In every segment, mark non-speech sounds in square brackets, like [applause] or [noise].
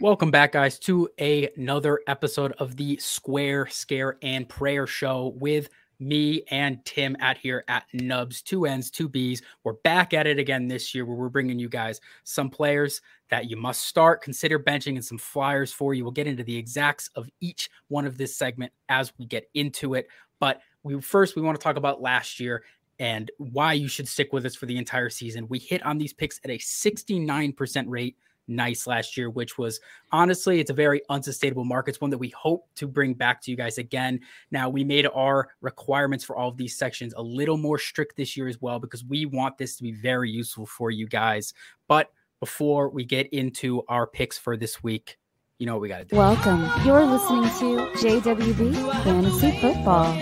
Welcome back, guys, to another episode of the Square Scare and Prayer Show with me and Tim at here at Nubs, two N's, two B's. We're back at it again this year where we're bringing you guys some players that you must start, consider benching, and some flyers for you. We'll get into the exacts of each one of this segment as we get into it. But we first we want to talk about last year and why you should stick with us for the entire season. We hit on these picks at a 69% rate nice last year, which was honestly, it's a very unsustainable market. It's one that we hope to bring back to you guys again. Now, we made our requirements for all of these sections a little more strict this year as well, because we want this to be very useful for you guys. But before we get into our picks for this week, you know what we got to do. Welcome. You're listening to JWB Fantasy Football.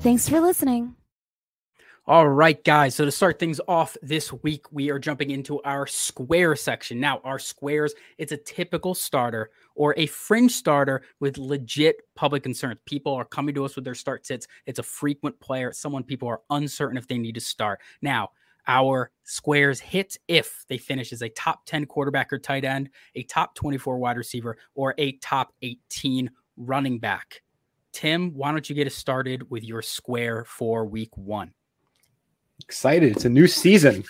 Thanks for listening. All right, guys. So to start things off this week, we are jumping into our square section. Now, our squares, it's a typical starter or a fringe starter with legit public concerns. People are coming to us with their start sits. It's a frequent player, someone people are uncertain if they need to start. Now, our squares hit if they finish as a top 10 quarterback or tight end, a top 24 wide receiver, or a top 18 running back. Tim, why don't you get us started with your square for week one? Excited. It's a new season.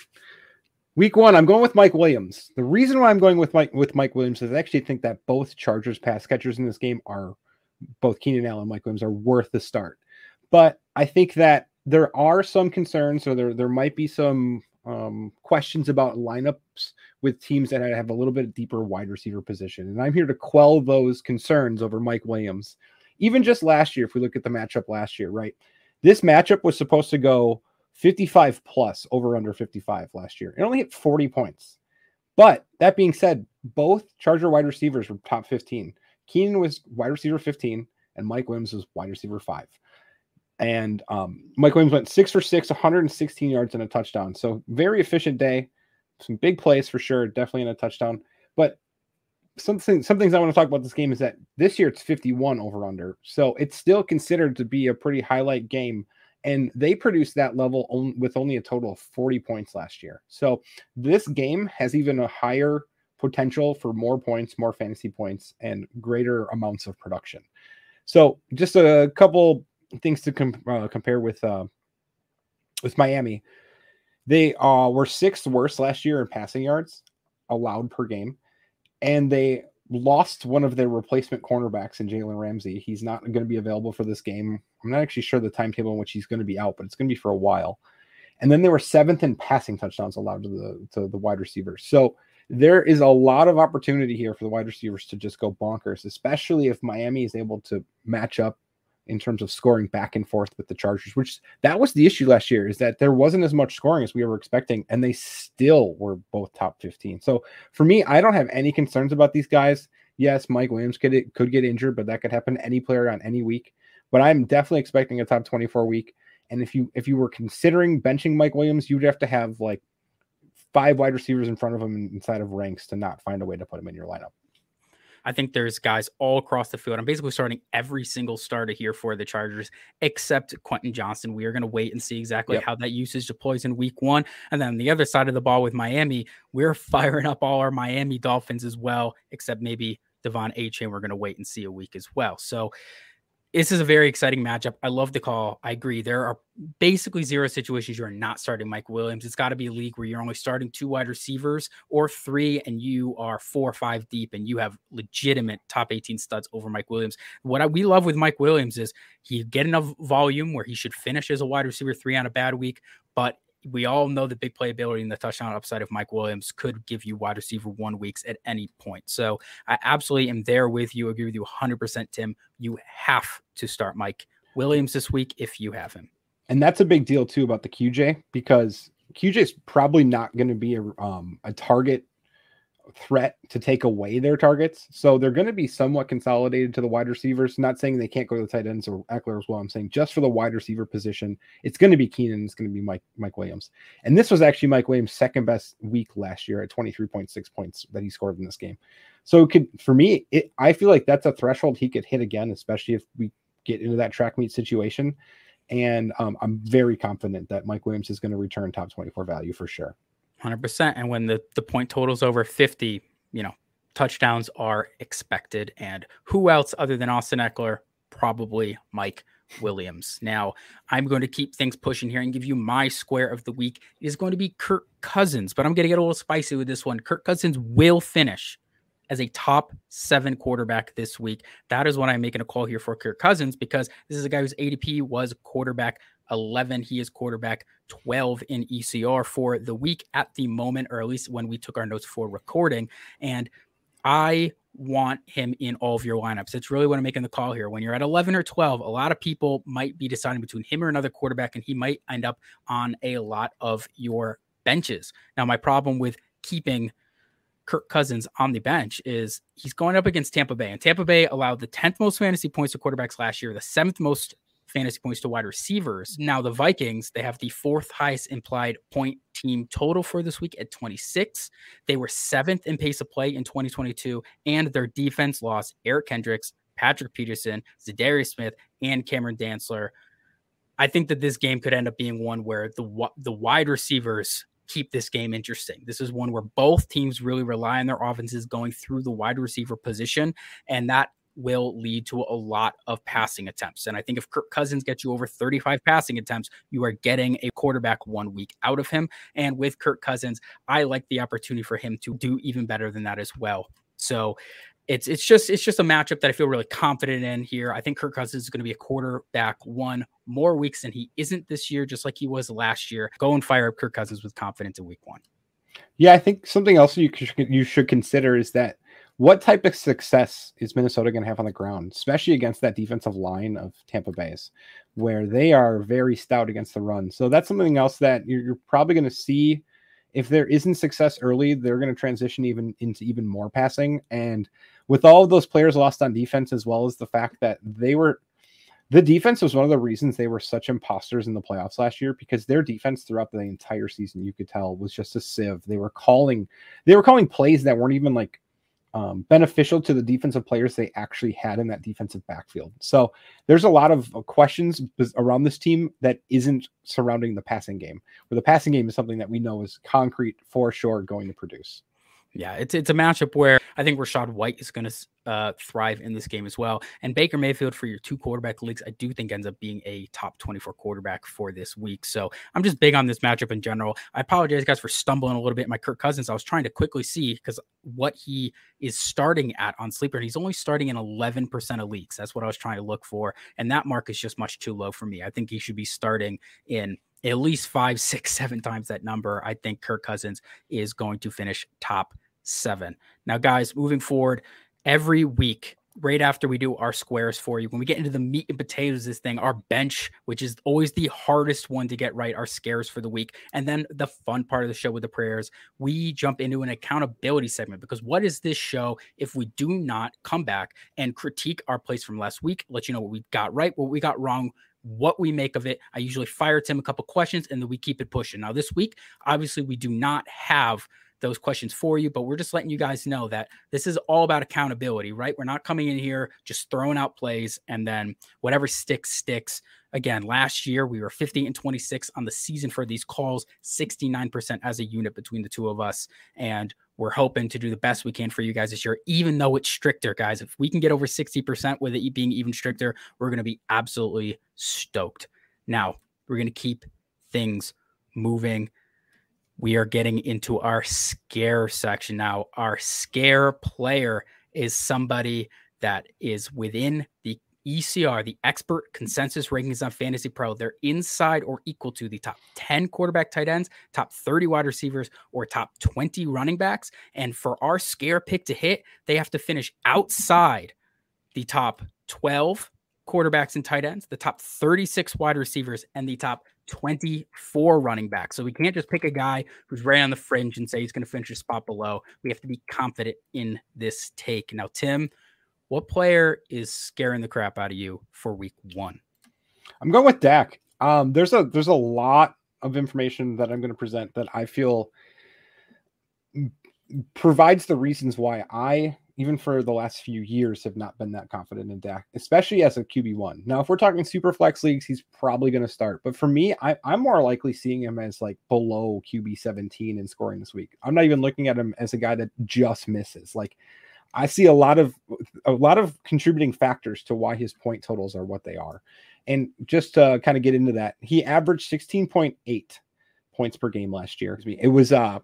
Week one, I'm going with Mike Williams. The reason why I'm going with Mike with Mike Williams is I actually think that both Chargers pass catchers in this game are both Keenan Allen and Mike Williams are worth the start. But I think that there are some concerns, or there there might be some um, questions about lineups with teams that have a little bit deeper wide receiver position, and I'm here to quell those concerns over Mike Williams. Even just last year, if we look at the matchup last year, right, this matchup was supposed to go 55 plus over under 55 last year. It only hit 40 points. But that being said, both Charger wide receivers were top 15. Keenan was wide receiver 15, and Mike Williams was wide receiver five. And um, Mike Williams went six for six, 116 yards and a touchdown. So very efficient day. Some big plays for sure, definitely in a touchdown. But something some things I want to talk about this game is that this year it's 51 over under. So it's still considered to be a pretty highlight game and they produced that level on, with only a total of 40 points last year. So this game has even a higher potential for more points, more fantasy points, and greater amounts of production. So just a couple things to com- uh, compare with uh, with Miami. They uh, were sixth worst last year in passing yards allowed per game, and they lost one of their replacement cornerbacks in Jalen Ramsey. He's not going to be available for this game. I'm not actually sure the timetable in which he's going to be out, but it's going to be for a while. And then they were seventh in passing touchdowns allowed to the to the wide receivers. So there is a lot of opportunity here for the wide receivers to just go bonkers, especially if Miami is able to match up in terms of scoring back and forth with the Chargers, which that was the issue last year, is that there wasn't as much scoring as we were expecting, and they still were both top 15. So for me, I don't have any concerns about these guys. Yes, Mike Williams could could get injured, but that could happen to any player on any week. But I'm definitely expecting a top 24 week. And if you if you were considering benching Mike Williams, you'd have to have like five wide receivers in front of him inside of ranks to not find a way to put him in your lineup. I think there's guys all across the field. I'm basically starting every single starter here for the Chargers, except Quentin Johnston. We are going to wait and see exactly yep. how that usage deploys in week one. And then on the other side of the ball with Miami, we're [laughs] firing up all our Miami Dolphins as well, except maybe De'Von Achane. We're going to wait and see a week as well. So this is a very exciting matchup. I love the call. I agree. There are basically zero situations you are not starting Mike Williams. It's got to be a league where you're only starting two wide receivers or three, and you are four or five deep, and you have legitimate top 18 studs over Mike Williams. What I, we love with Mike Williams is he get enough volume where he should finish as a wide receiver three on a bad week, but we all know the big playability and the touchdown upside of Mike Williams could give you wide receiver one weeks at any point. So I absolutely am there with you. Agree with you 100%, Tim. You have to start Mike Williams this week if you have him. And that's a big deal too about the QJ because QJ is probably not going to be a, um, a target threat to take away their targets. So they're going to be somewhat consolidated to the wide receivers. Not saying they can't go to the tight ends or Ekeler as well. I'm saying just for the wide receiver position, it's going to be Keenan. It's going to be Mike Mike Williams. And this was actually Mike Williams' second best week last year at 23.6 points that he scored in this game. So it could for me, it, I feel like that's a threshold he could hit again, especially if we get into that track meet situation. And um, I'm very confident that Mike Williams is going to return top 24 value for sure. 100%. And when the, the point totals over 50, you know, touchdowns are expected. And who else other than Austin Ekeler? Probably Mike Williams. Now, I'm going to keep things pushing here and give you my square of the week. It is going to be Kirk Cousins, but I'm going to get a little spicy with this one. Kirk Cousins will finish as a top seven quarterback this week. That is what I'm making a call here for Kirk Cousins because this is a guy whose ADP was quarterback 11. He is quarterback 12 in ECR for the week at the moment, or at least when we took our notes for recording. And I want him in all of your lineups. It's really what I'm making the call here. When you're at 11 or 12, a lot of people might be deciding between him or another quarterback, and he might end up on a lot of your benches. Now, my problem with keeping Kirk Cousins on the bench is he's going up against Tampa Bay, and Tampa Bay allowed the 10th most fantasy points to quarterbacks last year, the seventh most fantasy points to wide receivers. Now, the Vikings, they have the fourth highest implied point team total for this week at 26. They were seventh in pace of play in 2022, and their defense lost Eric Kendricks, Patrick Peterson, Za'Darius Smith, and Cameron Dantzler. I think that this game could end up being one where the the wide receivers keep this game interesting. This is one where both teams really rely on their offenses going through the wide receiver position, and that will lead to a lot of passing attempts. And I think if Kirk Cousins gets you over 35 passing attempts, you are getting a quarterback one week out of him. And with Kirk Cousins, I like the opportunity for him to do even better than that as well. So it's it's just it's just a matchup that I feel really confident in here. I think Kirk Cousins is going to be a quarterback one more weeks than he isn't this year, just like he was last year. Go and fire up Kirk Cousins with confidence in week one. Yeah, I think something else you you should consider is that what type of success is Minnesota going to have on the ground, especially against that defensive line of Tampa Bay's, where they are very stout against the run? So that's something else that you're, you're probably going to see. If there isn't success early, they're going to transition even into even more passing. And with all of those players lost on defense, as well as the fact that they were the defense was one of the reasons they were such imposters in the playoffs last year because their defense throughout the entire season you could tell was just a sieve they were calling they were calling plays that weren't even like um, beneficial to the defensive players they actually had in that defensive backfield. So there's a lot of uh, questions around this team that isn't surrounding the passing game, where the passing game is something that we know is concrete for sure going to produce. Yeah, it's it's a matchup where I think Rachaad White is going to uh, thrive in this game as well. And Baker Mayfield for your two quarterback leagues, I do think ends up being a top 24 quarterback for this week. So I'm just big on this matchup in general. I apologize, guys, for stumbling a little bit. My Kirk Cousins, I was trying to quickly see because what he is starting at on Sleeper, and he's only starting in 11% of leagues. That's what I was trying to look for. And that mark is just much too low for me. I think he should be starting in at least five, six, seven times that number. I think Kirk Cousins is going to finish top seven. Now, guys, moving forward, every week, right after we do our squares for you, when we get into the meat and potatoes, this thing, our bench, which is always the hardest one to get right, our scares for the week, and then the fun part of the show with the prayers, we jump into an accountability segment. Because what is this show if we do not come back and critique our place from last week, let you know what we got right, what we got wrong, what we make of it. I usually fire Tim a couple questions and then we keep it pushing. Now, this week, obviously, we do not have those questions for you, but we're just letting you guys know that this is all about accountability, right? We're not coming in here just throwing out plays and then whatever sticks, sticks. Again, last year we were 50 and 26 on the season for these calls, 69% as a unit between the two of us. And we're hoping to do the best we can for you guys this year, even though it's stricter, guys. If we can get over 60% with it being even stricter, we're going to be absolutely stoked. Now, we're going to keep things moving. We are getting into our scare section now. Our scare player is somebody that is within the ECR, the expert consensus rankings on Fantasy Pro, they're inside or equal to the top 10 quarterback tight ends, top 30 wide receivers, or top 20 running backs. And for our scare pick to hit, they have to finish outside the top 12 quarterbacks and tight ends, the top 36 wide receivers, and the top 24 running backs. So we can't just pick a guy who's right on the fringe and say he's going to finish a spot below. We have to be confident in this take. Now, Tim, what player is scaring the crap out of you for week one? I'm going with Dak. Um, there's a there's a lot of information that I'm going to present that I feel provides the reasons why I even for the last few years, have not been that confident in Dak, especially as a QB one. Now, if we're talking super flex leagues, he's probably going to start. But for me, I, I'm more likely seeing him as like below QB 17 in scoring this week. I'm not even looking at him as a guy that just misses. Like I see a lot of a lot of contributing factors to why his point totals are what they are. And just to kind of get into that, he averaged 16.8 points per game last year. It was uh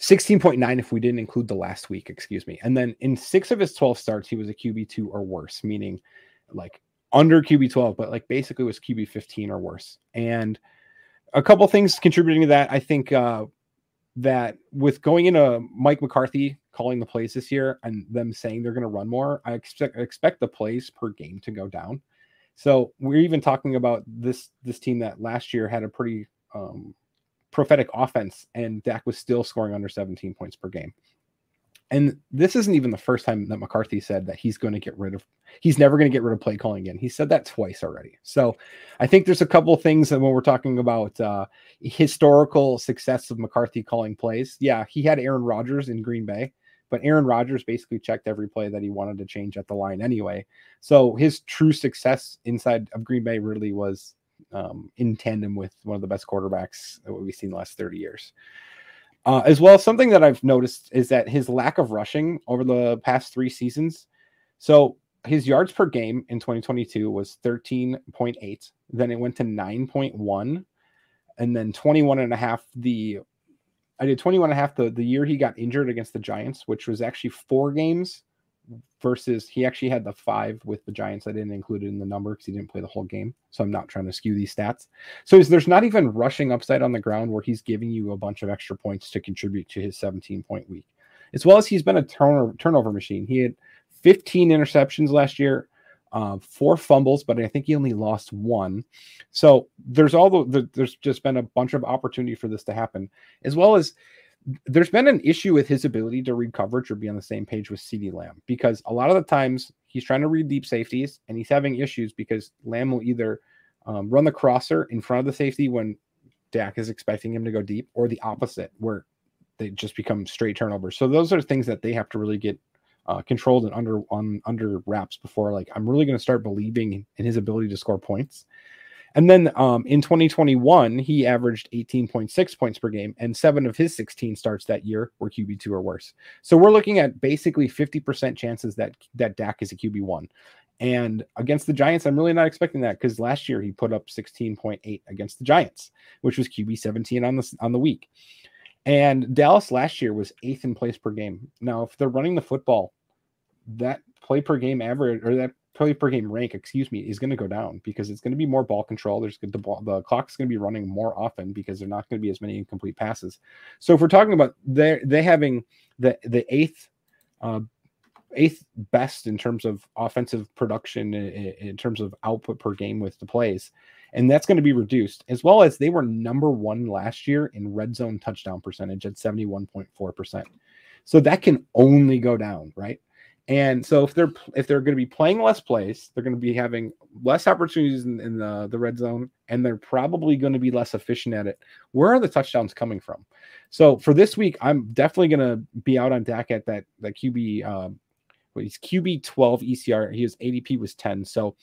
16.9 if we didn't include the last week, excuse me. And then in six of his 12 starts, he was a QB2 or worse, meaning like under QB12, but like basically was QB15 or worse. And a couple things contributing to that, I think uh, that with going into Mike McCarthy calling the plays this year and them saying they're going to run more, I expect expect the plays per game to go down. So we're even talking about this this team that last year had a pretty um, prophetic offense, and Dak was still scoring under 17 points per game. And this isn't even the first time that McCarthy said that he's going to get rid of, he's never going to get rid of play calling again. He said that twice already. So I think there's a couple things that when we're talking about uh, historical success of McCarthy calling plays, yeah, he had Aaron Rodgers in Green Bay, but Aaron Rodgers basically checked every play that he wanted to change at the line anyway. So his true success inside of Green Bay really was um, in tandem with one of the best quarterbacks that we've seen the last 30 years. Uh, as well, something that I've noticed is that his lack of rushing over the past three seasons. So his yards per game in 2022 was 13.8. Then it went to 9.1 and then 21 and a half the I did 21 and a half the, the year he got injured against the Giants, which was actually four games versus he actually had the five with the Giants. I didn't include it in the number because he didn't play the whole game. So I'm not trying to skew these stats. So there's not even rushing upside on the ground where he's giving you a bunch of extra points to contribute to his 17 point week. As well as he's been a turnover, turnover machine. He had 15 interceptions last year, uh, four fumbles, but I think he only lost one. So there's all the, the there's just been a bunch of opportunity for this to happen, as well as there's been an issue with his ability to read coverage or be on the same page with CeeDee Lamb because a lot of the times he's trying to read deep safeties and he's having issues because Lamb will either um, run the crosser in front of the safety when Dak is expecting him to go deep, or the opposite where they just become straight turnovers. So those are things that they have to really get uh, controlled and under on under wraps before like I'm really going to start believing in his ability to score points. And then um, in 2021, he averaged 18.6 points per game, and seven of his 16 starts that year were QB2 or worse. So we're looking at basically 50% chances that that Dak is a QB1. And against the Giants, I'm really not expecting that because last year he put up 16.8 against the Giants, which was QB 17 on the on the week. And Dallas last year was eighth in place per game. Now, if they're running the football, that play per game average or that play per game rank, excuse me, is going to go down because it's going to be more ball control. There's the ball, the clock's going to be running more often because they're not going to be as many incomplete passes. So if we're talking about they they having the the eighth uh, eighth best in terms of offensive production in, in terms of output per game with the plays, and that's going to be reduced as well as they were number one last year in red zone touchdown percentage at seventy one point four percent. So that can only go down, right? And so if they're if they're going to be playing less plays, they're going to be having less opportunities in, in, the, the red zone, and they're probably going to be less efficient at it. Where are the touchdowns coming from? So for this week, I'm definitely going to be out on Dak at that that QB. Um, well, he's QB 12 ECR. His ADP was 10. So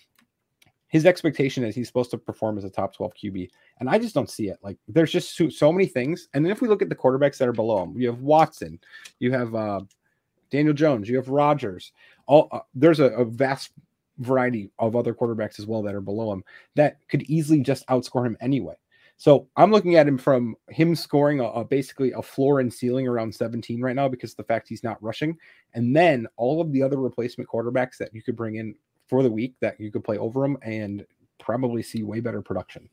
his expectation is he's supposed to perform as a top 12 QB. And I just don't see it. Like there's just so, so many things. And then if we look at the quarterbacks that are below him, you have Watson, you have uh, Daniel Jones, you have Rodgers. All uh, there's a, a, vast variety of other quarterbacks as well that are below him that could easily just outscore him anyway. So I'm looking at him from him scoring a, a, basically a floor and ceiling around 17 right now because the fact he's not rushing, and then all of the other replacement quarterbacks that you could bring in for the week that you could play over him and probably see way better production.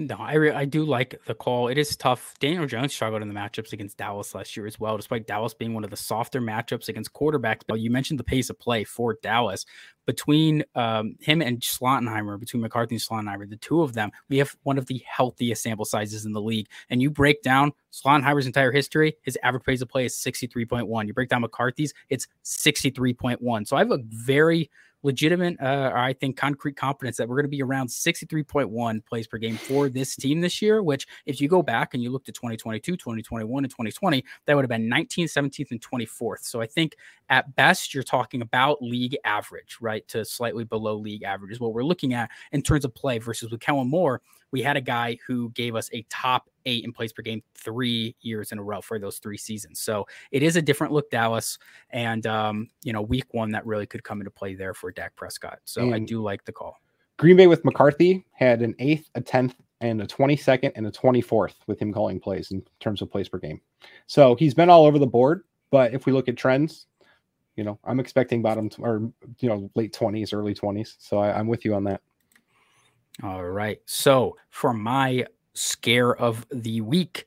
No, I re- I do like the call. It is tough. Daniel Jones struggled in the matchups against Dallas last year as well, despite Dallas being one of the softer matchups against quarterbacks. But you mentioned the pace of play for Dallas between um, him and Schottenheimer, between McCarthy and Schottenheimer, the two of them, we have one of the healthiest sample sizes in the league. And you break down Schottenheimer's entire history, his average pace of play is 63.1. You break down McCarthy's, it's 63.1. So I have a very legitimate, uh, I think, concrete confidence that we're going to be around 63.1 plays per game for this team this year, which, if you go back and you look at 2022, 2021, and 2020, that would have been 19th, 17th, and 24th. So I think at best, you're talking about league average, right? To slightly below league average is what we're looking at in terms of play versus with Kellen Moore we had a guy who gave us a top eight in plays per game three years in a row for those three seasons. So it is a different look, Dallas. And, um, you know, week one that really could come into play there for Dak Prescott. So and I do like the call. Green Bay with McCarthy had an eighth, a 10th, and a 22nd and a 24th with him calling plays in terms of plays per game. So he's been all over the board. But if we look at trends, you know, I'm expecting bottom t- or, you know, late 20s, early 20s. So I, I'm with you on that. All right. So for my scare of the week,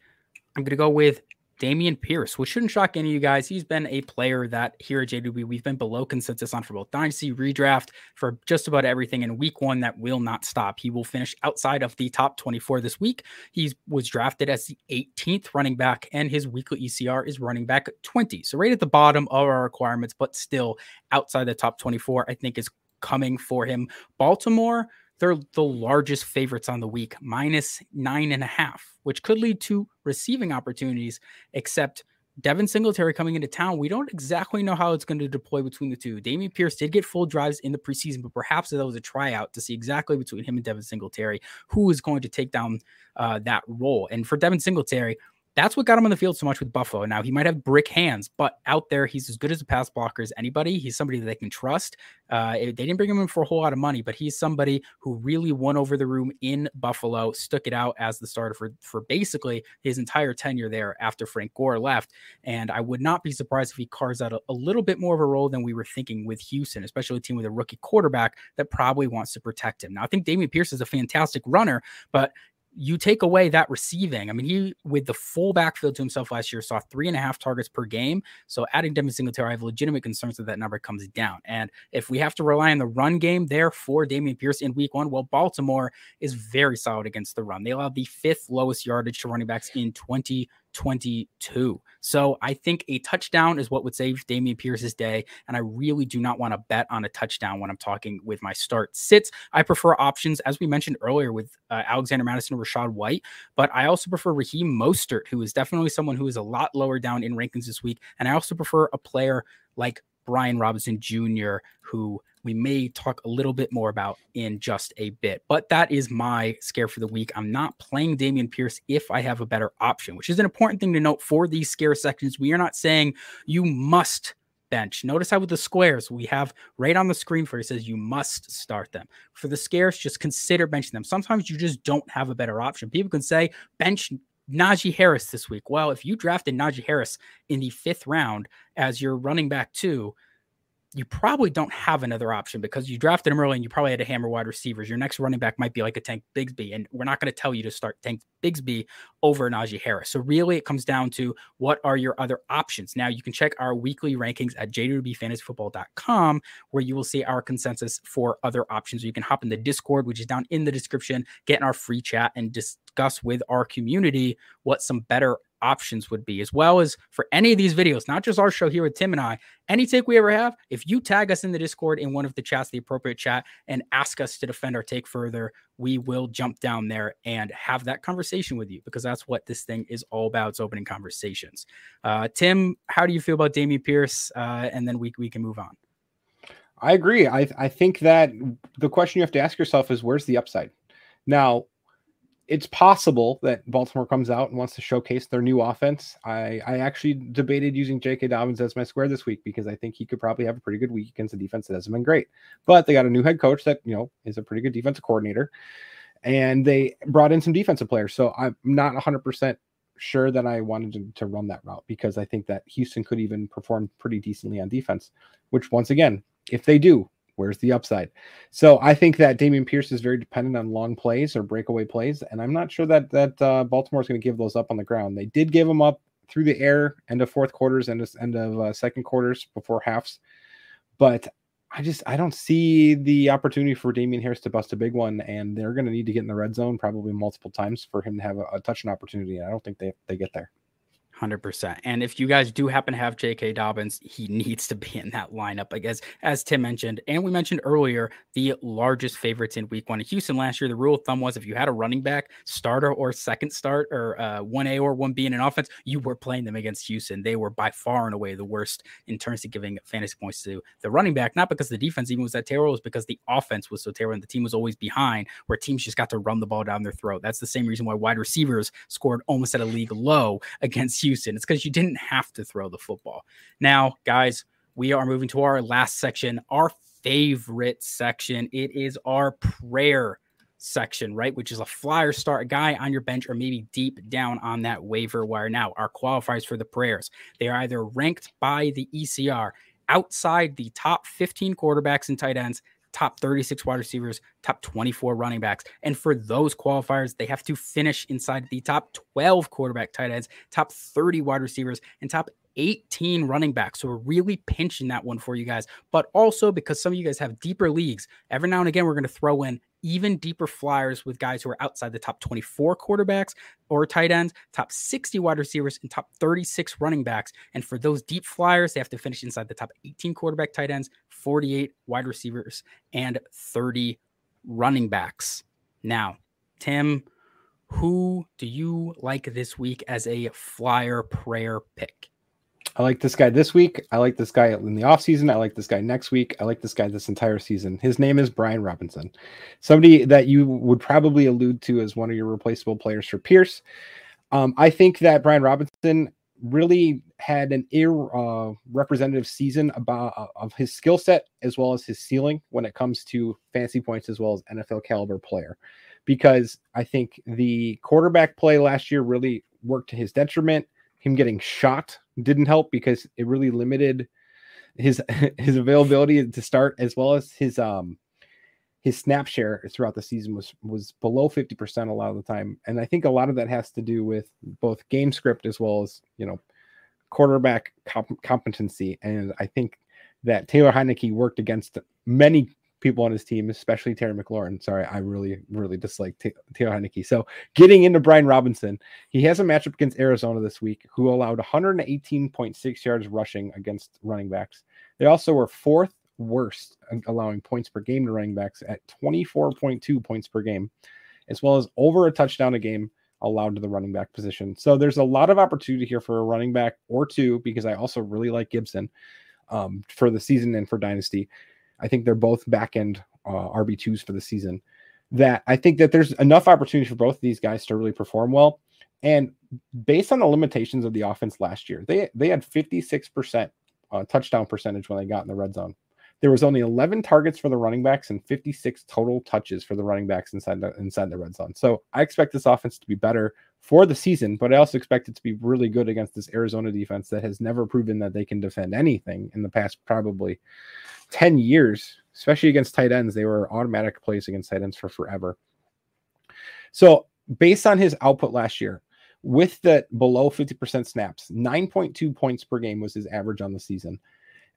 I'm going to go with Dameon Pierce, which shouldn't shock any of you guys. He's been a player that here at JWB we've been below consensus on for both Dynasty, Redraft, for just about everything. In week one, that will not stop. He will finish outside of the top 24 this week. He was drafted as the 18th running back, and his weekly ECR is running back 20. So right at the bottom of our requirements, but still outside the top 24, I think is coming for him. Baltimore they're the largest favorites on the week, minus nine and a half, which could lead to receiving opportunities, except Devin Singletary coming into town, we don't exactly know how it's going to deploy between the two. Dameon Pierce did get full drives in the preseason, but perhaps that was a tryout to see exactly between him and Devin Singletary who is going to take down uh, that role. And for Devin Singletary, that's what got him on the field so much with Buffalo. Now he might have brick hands, but out there he's as good as a pass blocker as anybody. He's somebody that they can trust. Uh, they didn't bring him in for a whole lot of money, but he's somebody who really won over the room in Buffalo, stuck it out as the starter for for basically his entire tenure there after Frank Gore left. And I would not be surprised if he carves out a, a little bit more of a role than we were thinking with Houston, especially a team with a rookie quarterback that probably wants to protect him. Now I think Dameon Pierce is a fantastic runner, but you take away that receiving. I mean, he with the full backfield to himself last year saw three and a half targets per game. So adding Devin Singletary, I have legitimate concerns that that number comes down. And if we have to rely on the run game there for Dameon Pierce in week one, well, Baltimore is very solid against the run. They allowed the fifth lowest yardage to running backs in 20 22. So I think a touchdown is what would save Dameon Pierce's day. And I really do not want to bet on a touchdown when I'm talking with my start sits. I prefer options, as we mentioned earlier, with uh, Alexander Mattison and Rachaad White. But I also prefer Raheem Mostert, who is definitely someone who is a lot lower down in rankings this week. And I also prefer a player like Brian Robinson Jr., who we may talk a little bit more about in just a bit. But that is my scare for the week. I'm not playing Dameon Pierce if I have a better option, which is an important thing to note for these scare sections. We are not saying you must bench. Notice how with the squares we have right on the screen for it says you must start them. For the scares, just consider benching them. Sometimes you just don't have a better option. People can say bench Najee Harris this week. Well, if you drafted Najee Harris in the fifth round as your running back two, you probably don't have another option because you drafted him early and you probably had to hammer wide receivers. Your next running back might be like a Tank Bigsby, and we're not going to tell you to start Tank Bigsby over Najee Harris. So really, it comes down to what are your other options. Now you can check our weekly rankings at jwbfantasyfootball.com, where you will see our consensus for other options. You can hop in the Discord, which is down in the description, get in our free chat, and discuss with our community what some better options would be, as well as for any of these videos, not just our show here with Tim and I, any take we ever have, if you tag us in the Discord in one of the chats, the appropriate chat, and ask us to defend our take further, we will jump down there and have that conversation with you because that's what this thing is all about. It's opening conversations. Uh, Tim, how do you feel about Dameon Pierce? Uh, and then we, we can move on. I agree. I, I think that the question you have to ask yourself is where's the upside? Now, it's possible that Baltimore comes out and wants to showcase their new offense. I, I actually debated using J.K. Dobbins as my square this week because I think he could probably have a pretty good week against a defense that hasn't been great. But they got a new head coach that you know is a pretty good defensive coordinator, and they brought in some defensive players. So I'm not 100 percent sure that I wanted to, to run that route because I think that Houston could even perform pretty decently on defense. Which once again, if they do, Where's the upside? So I think that Dameon Pierce is very dependent on long plays or breakaway plays, and I'm not sure that that uh, Baltimore is going to give those up on the ground. They did give them up through the air, end of fourth quarters, and end of uh, second quarters before halves, but I just I don't see the opportunity for Damien Harris to bust a big one, and they're going to need to get in the red zone probably multiple times for him to have a, a touching opportunity. I don't think they they get there. 100%. And if you guys do happen to have J.K. Dobbins, he [laughs] needs to be in that lineup, I guess, as Tim mentioned. And we mentioned earlier, the largest favorites in week one in Houston last year. The rule of thumb was if you had a running back, starter or second start, or uh, 1A or 1B in an offense, you were playing them against Houston. They were by far and away the worst in terms of giving fantasy points to the running back, not because the defense even was that terrible, it was because the offense was so terrible and the team was always behind, where teams just got to run the ball down their throat. That's the same reason why wide receivers scored almost at a league low against Houston. Houston. It's because you didn't have to throw the football. Now, guys, we are moving to our last section, our favorite section. It is our prayer section, right? Which is a flyer start, guy on your bench or maybe deep down on that waiver wire. Now, our qualifiers for the prayers, they are either ranked by the ECR outside the top 15 quarterbacks and tight ends, top 36 wide receivers, top 24 running backs. And for those qualifiers, they have to finish inside the top 12 quarterback tight ends, top 30 wide receivers, and top 18 running backs. So we're really pinching that one for you guys. But also because some of you guys have deeper leagues, every now and again, we're going to throw in even deeper flyers with guys who are outside the top 24 quarterbacks or tight ends, top 60 wide receivers, and top 36 running backs. And for those deep flyers, they have to finish inside the top 18 quarterback tight ends, 48 wide receivers, and 30 running backs. Now, Tim, who do you like this week as a flyer prayer pick? I like this guy this week. I like this guy in the offseason. I like this guy next week. I like this guy this entire season. His name is Brian Robinson, somebody that you would probably allude to as one of your replaceable players for Pierce. Um, I think that Brian Robinson really had an ir, uh, representative season about uh, of his skill set as well as his ceiling when it comes to fancy points as well as NFL caliber player. Because I think the quarterback play last year really worked to his detriment. Him getting shot didn't help because it really limited his [laughs] his availability to start as well as his um his snap share throughout the season was was below 50% a lot of the time and i think a lot of that has to do with both game script as well as you know quarterback comp- competency and i think that taylor heinicke worked against many people on his team, especially Terry McLaurin. Sorry, I really, really dislike T- Taylor Heinicke. So getting into Brian Robinson, he has a matchup against Arizona this week, who allowed 118.6 yards rushing against running backs. They also were fourth worst allowing points per game to running backs at 24.2 points per game, as well as over a touchdown a game allowed to the running back position. So there's a lot of opportunity here for a running back or two because I also really like Gibson um, for the season and for Dynasty. I think they're both back end uh, RB2s for the season. That I think that there's enough opportunity for both of these guys to really perform well. And based on the limitations of the offense last year, they they had 56% uh, touchdown percentage when they got in the red zone. There was only 11 targets for the running backs and 56 total touches for the running backs inside the inside the red zone. So I expect this offense to be better for the season, but I also expect it to be really good against this Arizona defense that has never proven that they can defend anything in the past probably 10 years, especially against tight ends. They were automatic plays against tight ends for forever. So, based on his output last year, with the below 50% snaps, 9.2 points per game was his average on the season.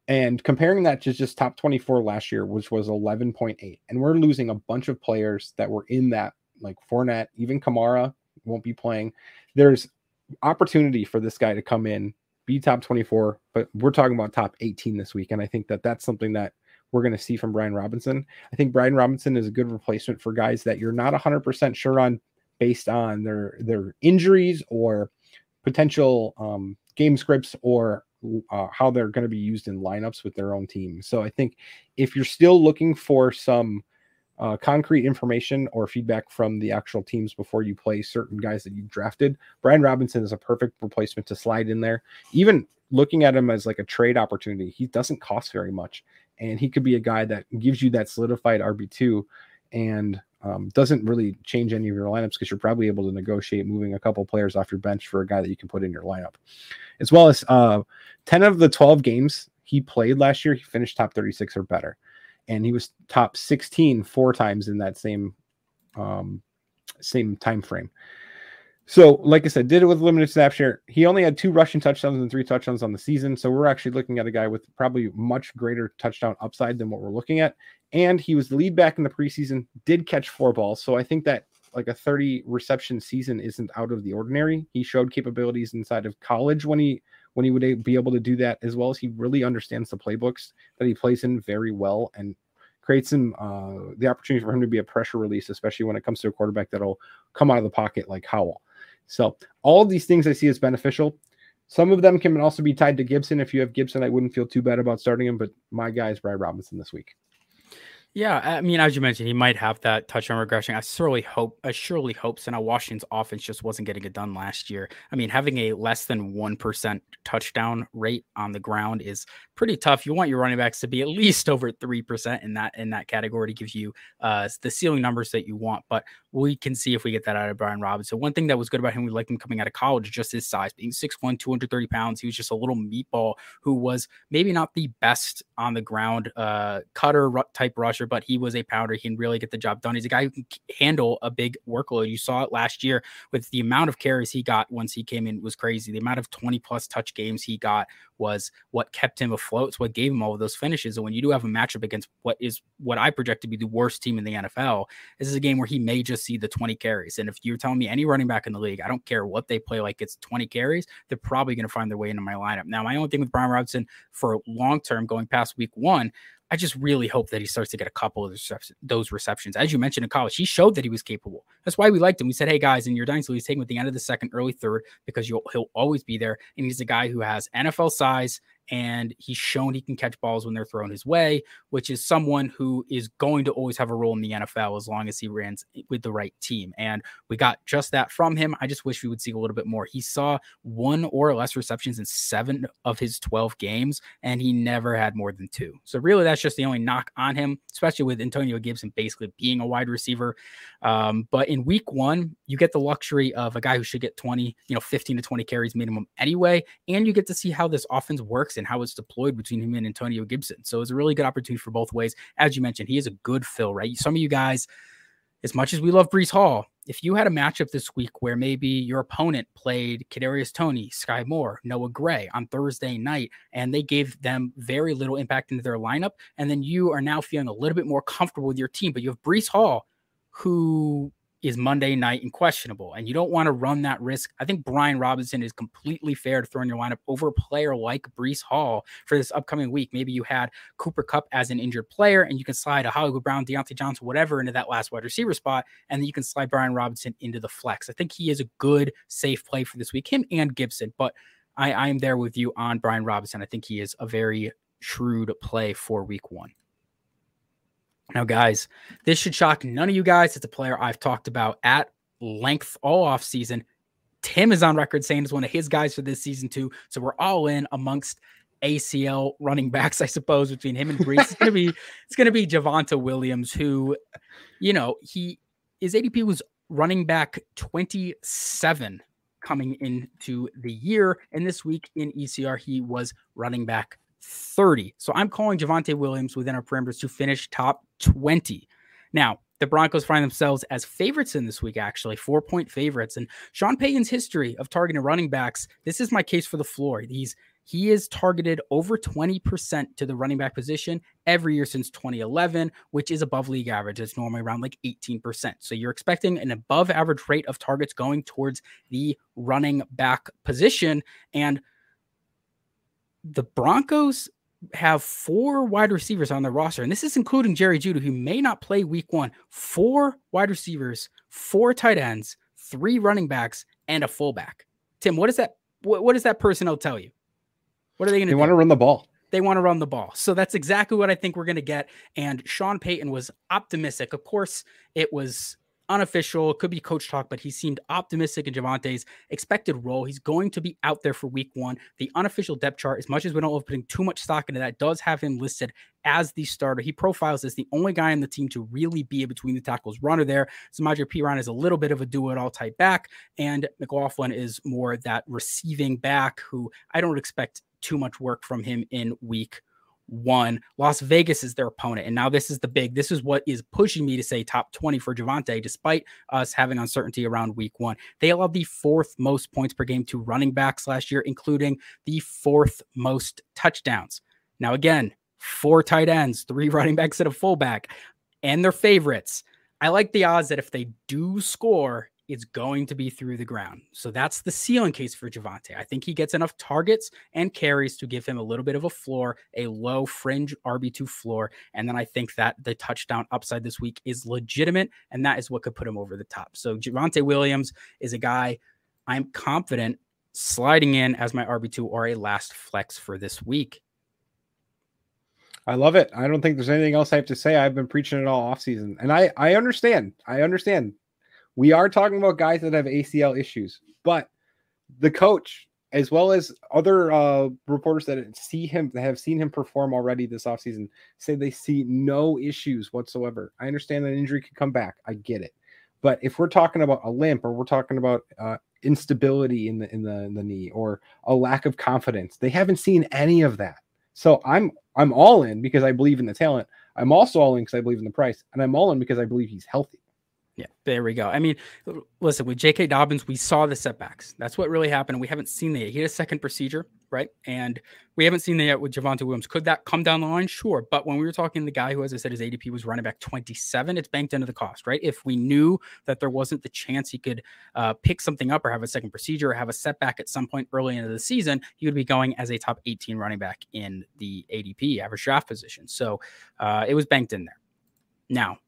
And comparing that to just top 24 last year, which was 11.8. And we're losing a bunch of players that were in that, like Fournette, even Kamara won't be playing. There's opportunity for this guy to come in be top 24, but we're talking about top 18 this week. And I think that that's something that we're going to see from Brian Robinson. I think Brian Robinson is a good replacement for guys that you're not 100% sure on based on their their injuries or potential um, game scripts or uh, how they're going to be used in lineups with their own team. So I think if you're still looking for some uh, concrete information or feedback from the actual teams before you play certain guys that you drafted, Brian Robinson is a perfect replacement to slide in there. Even looking at him as like a trade opportunity, he doesn't cost very much. And he could be a guy that gives you that solidified RB2 and um, doesn't really change any of your lineups because you're probably able to negotiate moving a couple players off your bench for a guy that you can put in your lineup. As well as uh, 10 of the 12 games he played last year, he finished top 36 or better and he was top 16 four times in that same um, same time frame. So, like I said, did it with limited snap share. He only had two rushing touchdowns and three touchdowns on the season. So we're actually looking at a guy with probably much greater touchdown upside than what we're looking at. And he was the lead back in the preseason, did catch four balls. So I think that like a 30 reception season isn't out of the ordinary. He showed capabilities inside of college when he when he would be able to do that as well as he really understands the playbooks that he plays in very well and creates him uh, the opportunity for him to be a pressure release, especially when it comes to a quarterback that'll come out of the pocket like Howell. So all these things I see as beneficial. Some of them can also be tied to Gibson. If you have Gibson, I wouldn't feel too bad about starting him, but my guy is Brian Robinson this week. Yeah, I mean, as you mentioned, he might have that touchdown regression. I surely hope, I surely hope so. Now, Washington's offense just wasn't getting it done last year. I mean, having a less than 1% touchdown rate on the ground is pretty tough. You want your running backs to be at least [laughs] over 3% in that in that category to give you uh, the ceiling numbers that you want. But we can see if we get that out of Brian Robinson. One thing that was good about him, we liked him coming out of college, just his size, being 6'1, 230 pounds. He was just a little meatball who was maybe not the best on the ground uh, cutter type rusher rusher, but he was a pounder. He can really get the job done. He's a guy who can handle a big workload. You saw it last year with the amount of carries he got once he came in was crazy. The amount of 20 plus touch games he got was what kept him afloat. It's what gave him all of those finishes. And when you do have a matchup against what is what I project to be the worst team in the NFL, this is a game where he may just see the 20 carries. And if you're telling me any running back in the league, I don't care what they play like it's 20 carries, they're probably going to find their way into my lineup. Now, my only thing with Brian Robinson for long term going past week one I just really hope that he starts to get a couple of those receptions. As you mentioned in college, he showed that he was capable. That's why we liked him. We said, hey, guys, in your dynasty, he's taking at the end of the second, early third, because he'll always be there. And he's a guy who has NFL size and he's shown he can catch balls when they're thrown his way, which is someone who is going to always have a role in the NFL as long as he runs with the right team. And we got just that from him. I just wish we would see a little bit more. He saw one or less receptions in seven of his 12 games, and he never had more than two. So, really, that's just the only knock on him, especially with Antonio Gibson basically being a wide receiver. Um, but in week one, you get the luxury of a guy who should get 20, you know, 15 to 20 carries minimum anyway. And you get to see how this offense works and how it's deployed between him and Antonio Gibson. So it's a really good opportunity for both ways. As you mentioned, he is a good fill, right? Some of you guys, as much as we love Breece Hall, if you had a matchup this week where maybe your opponent played Kadarius Toney, Skyy Moore, Noah Gray on Thursday night, and they gave them very little impact into their lineup, and then you are now feeling a little bit more comfortable with your team, but you have Breece Hall, who is Monday night and questionable, and you don't want to run that risk. I think Brian Robinson is completely fair to throw in your lineup over a player like Breece Hall for this upcoming week. Maybe you had Cooper Kupp as an injured player, and you can slide a Hollywood Brown, Diontae Johnson, whatever, into that last wide receiver spot, and then you can slide Brian Robinson into the flex. I think he is a good, safe play for this week, him and Gibson. But I, I am there with you on Brian Robinson. I think he is a very shrewd play for week one. Now, guys, this should shock none of you guys. It's a player I've talked about at length all off season. Tim is on record saying it's one of his guys for this season too. So we're all in amongst ACL running backs, I suppose, between him and Breece. it's gonna be [laughs] it's gonna be Javonte Williams, who, you know, he his ADP was running back 27 coming into the year. And this week in ECR, he was running back 30. So I'm calling Javonte Williams within our parameters to finish top 20. Now, the Broncos find themselves as favorites in this week, actually, four point favorites. And Sean Payton's history of targeting running backs, this is my case for the floor. He's he is targeted over 20% to the running back position every year since 2011, which is above league average. It's normally around like 18%. So you're expecting an above average rate of targets going towards the running back position. And the Broncos have four wide receivers on their roster, and this is including Jerry Jeudy, who may not play week one. Four wide receivers, four tight ends, three running backs, and a fullback. Tim, what does that what, what does that personnel tell you? What are they going to do? They want to run the ball. They want to run the ball. So that's exactly what I think we're going to get. And Sean Payton was optimistic. Of course, it was unofficial. Could be coach talk, but he seemed optimistic in Javonte's expected role. He's going to be out there for week one. The unofficial depth chart, as much as we don't love putting too much stock into that, does have him listed as the starter. He profiles as the only guy in the team to really be a between the tackles runner there. Samaje Perine is a little bit of a do it all type back, and McLaughlin is more that receiving back who I don't expect too much work from him in week one. Las Vegas is their opponent. And now this is the big, this is what is pushing me to say top 20 for Javonte, despite us having uncertainty around week one. They allowed the fourth most points per game to running backs last year, including the fourth most touchdowns. Now, again, four tight ends, three [laughs] running backs, and a fullback, and their favorites. I like the odds that if they do score, it's going to be through the ground. So that's the ceiling case for Javonte. I think he gets enough targets and carries to give him a little bit of a floor, a low fringe RB2 floor. And then I think that the touchdown upside this week is legitimate. And that is what could put him over the top. So Javonte Williams is a guy I'm confident sliding in as my RB2 or a last flex for this week. I love it. I don't think there's anything else I have to say. I've been preaching it all off season. And I I understand. I understand we are talking about guys that have ACL issues, but the coach, as well as other uh, reporters that see him, that have seen him perform already this offseason, say they see no issues whatsoever. I understand that injury could come back. I get it. But if we're talking about a limp or we're talking about uh, instability in the in the in the knee or a lack of confidence, they haven't seen any of that. So I'm I'm all in because I believe in the talent. I'm also all in because I believe in the price, and I'm all in because I believe he's healthy. Yeah, there we go. I mean, listen, with J.K. Dobbins, we saw the setbacks. That's what really happened. We haven't seen that yet. He had a second procedure, right? And we haven't seen that yet with Javonte Williams. Could that come down the line? Sure. But when we were talking the guy who, as I said, his ADP was running back 27, it's banked into the cost, right? If we knew that there wasn't the chance he could uh, pick something up or have a second procedure or have a setback at some point early into the season, he would be going as a top 18 running back in the ADP, average draft position. So uh, it was banked in there. Now,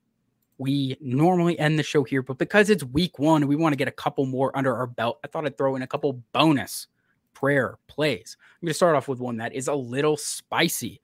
we normally end the show here, but because it's week one, we want to get a couple more under our belt. I thought I'd throw in a couple bonus prayer plays. I'm going to start off with one that is a little spicy.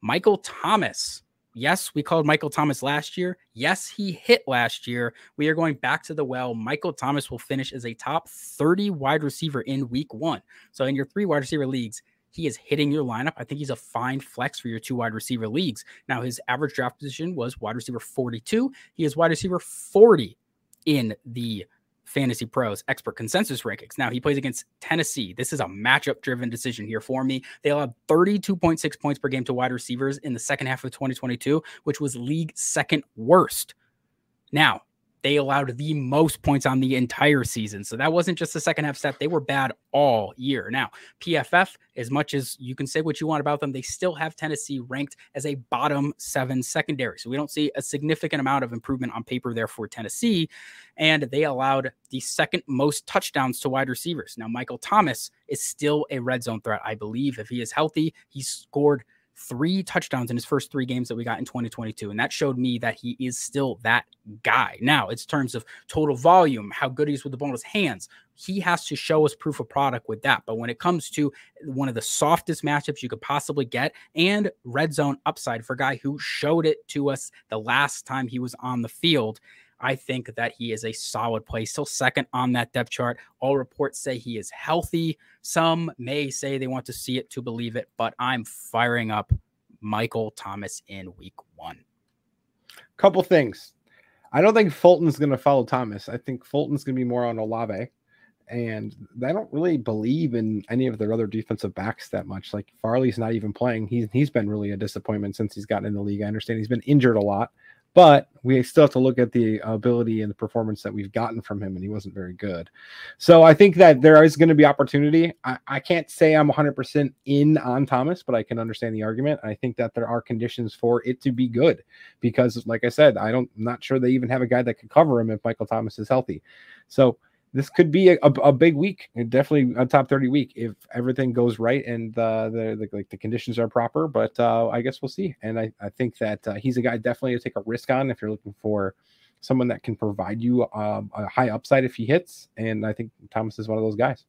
Michael Thomas. Yes, we called Michael Thomas last year. Yes, he hit last year. We are going back to the well. Michael Thomas will finish as a top 30 wide receiver in week one. So, in your three wide receiver leagues, he is hitting your lineup. I think he's a fine flex for your two wide receiver leagues. Now, his average draft position was wide receiver 42. He is wide receiver 40 in the Fantasy Pros expert consensus rankings. Now he plays against Tennessee. This is a matchup driven decision here for me. They allowed 32.6 points per game to wide receivers in the second half of 2022, which was league second worst. Now, they allowed the most points on the entire season. So that wasn't just the second half stat. They were bad all year. Now, PFF, as much as you can say what you want about them, they still have Tennessee ranked as a bottom seven secondary. So we don't see a significant amount of improvement on paper there for Tennessee. And they allowed the second most touchdowns to wide receivers. Now, Michael Thomas is still a red zone threat, I believe. If he is healthy, he scored three touchdowns in his first three games that we got in 2022. And that showed me that he is still that guy. Now, it's terms of total volume, how good he is with the ball in his hands. He has to show us proof of product with that. But when it comes to one of the softest matchups you could possibly get and red zone upside for a guy who showed it to us the last time he was on the field, I think that he is a solid play, still second on that depth chart. All reports say he is healthy. Some may say they want to see it to believe it, but I'm firing up Michael Thomas in week one. Couple things. I don't think Fulton's going to follow Thomas. I think Fulton's going to be more on Olave. And I don't really believe in any of their other defensive backs that much. Like Farley's not even playing. He's he's been really a disappointment since he's gotten in the league. I understand he's been injured a lot but we still have to look at the ability and the performance that we've gotten from him, and he wasn't very good. So I think that there is going to be opportunity. I, I can't say I'm 100% in on Thomas, but I can understand the argument. I think that there are conditions for it to be good because, like I said, I don't, I'm not sure they even have a guy that could cover him if Michael Thomas is healthy. So this could be a, a, a, big week, definitely a top 30 week if everything goes right and uh, the, the like the conditions are proper. But uh, I guess we'll see. And I, I think that uh, he's a guy definitely to take a risk on if you're looking for someone that can provide you um, a high upside if he hits. And I think Thomas is one of those guys.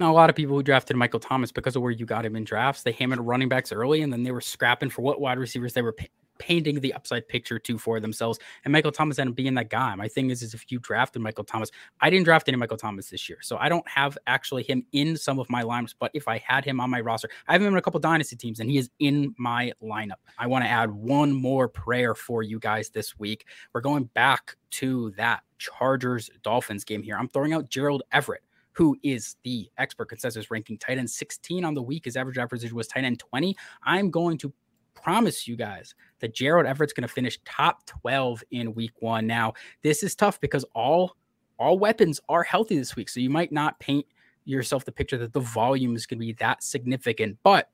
Now, a lot of people who drafted Michael Thomas because of where you got him in drafts, they hammered running backs early, and then they were scrapping for what wide receivers they were painting the upside picture to for themselves. And Michael Thomas ended up being that guy. My thing is, is if you drafted Michael Thomas, I didn't draft any Michael Thomas this year. So I don't have actually him in some of my lineups. But if I had him on my roster, I have him in a couple dynasty teams and he is in my lineup. I want to add one more prayer for you guys this week. We're going back to that Chargers Dolphins game here. I'm throwing out Gerald Everett who is the expert consensus ranking tight end 16 on the week. His average average was tight end 20. I'm going to promise you guys that Gerald Everett's going to finish top 12 in week one. Now, this is tough because all all weapons are healthy this week. So you might not paint yourself the picture that the volume is going to be that significant. But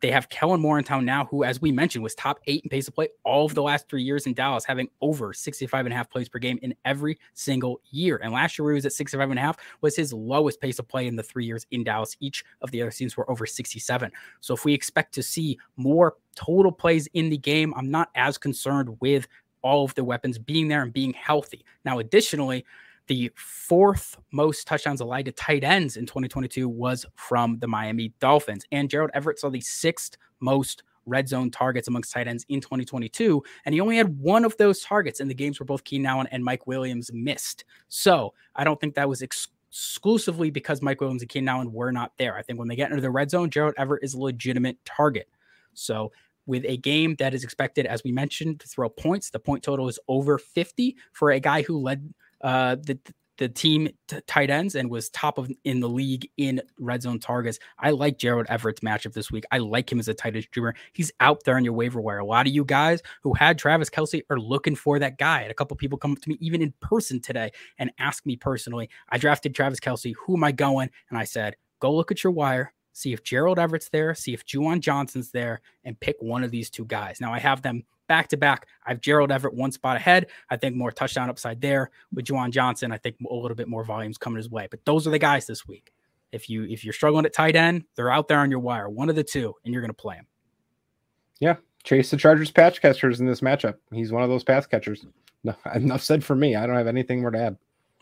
they have Kellen Moore in town now, who, as we mentioned, was top eight in pace of play all of the last three years in Dallas, having over 65 and a half plays per game in every single year. And last year, he was at 65 and a half, was his lowest pace of play in the three years in Dallas. Each of the other seasons were over 67. So if we expect to see more total plays in the game, I'm not as concerned with all of the weapons being there and being healthy. Now, additionally, the fourth most touchdowns allowed to tight ends in 2022 was from the Miami Dolphins. And Gerald Everett saw the sixth most red zone targets amongst tight ends in 2022. And he only had one of those targets in the games where both Keenan Allen and Mike Williams missed. So I don't think that was ex- exclusively because Mike Williams and Keenan Allen were not there. I think when they get into the red zone, Gerald Everett is a legitimate target. So with a game that is expected, as we mentioned, to throw points, the point total is over 50 for a guy who led uh, the the team tight ends and was top of in the league in red zone targets. I like Gerald Everett's matchup this week. I like him as a tight end streamer. He's out there on your waiver wire. A lot of you guys who had Travis Kelce are looking for that guy. And a couple people come up to me even in person today and ask me personally. I drafted Travis Kelce. Who am I going? And I said, go look at your wire. See if Gerald Everett's there, see if Juwan Johnson's there, and pick one of these two guys. Now I have them back to back. I have Gerald Everett one spot ahead. I think more touchdown upside there with Juwan Johnson. I think a little bit more volumes coming his way. But those are the guys this week. If you if you're struggling at tight end, they're out there on your wire, one of the two, and you're going to play them. Yeah, chase the Chargers patch catchers in this matchup. He's one of those pass catchers. No, [laughs] enough said for me. I don't have anything more to add.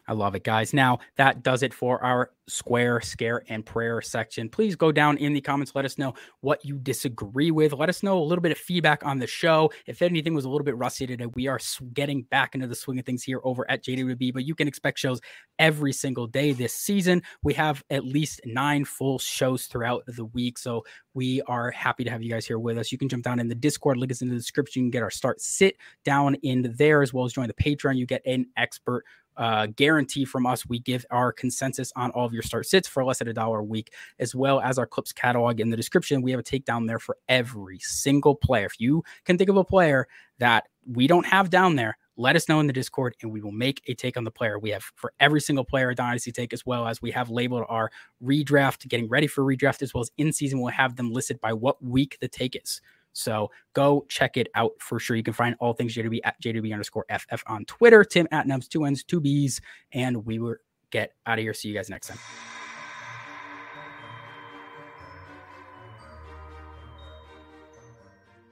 I love it, guys. Now, that does it for our square, scare, and prayer section. Please go down in the comments. Let us know what you disagree with. Let us know a little bit of feedback on the show. If anything was a little bit rusty today, we are getting back into the swing of things here over at JWB, but you can expect shows every single day this season. We have at least nine full shows throughout the week. So we are happy to have you guys here with us. You can jump down in the Discord, link is in the description. You can get our start sit down in there as well as join the Patreon. You get an expert uh, guarantee from us. We give our consensus on all of your start sits for less than a dollar a week, as well as our clips catalog in the description. We have a takedown there for every single player. If you can think of a player that we don't have down there, let us know in the Discord and we will make a take on the player. We have for every single player a dynasty take, as well as we have labeled our redraft, getting ready for redraft, as well as in season. We'll have them listed by what week the take is. So go check it out for sure. You can find all things JWB at JWB underscore FF on Twitter. Tim at Nubs, two N's, two B's. And we will get out of here. See you guys next time.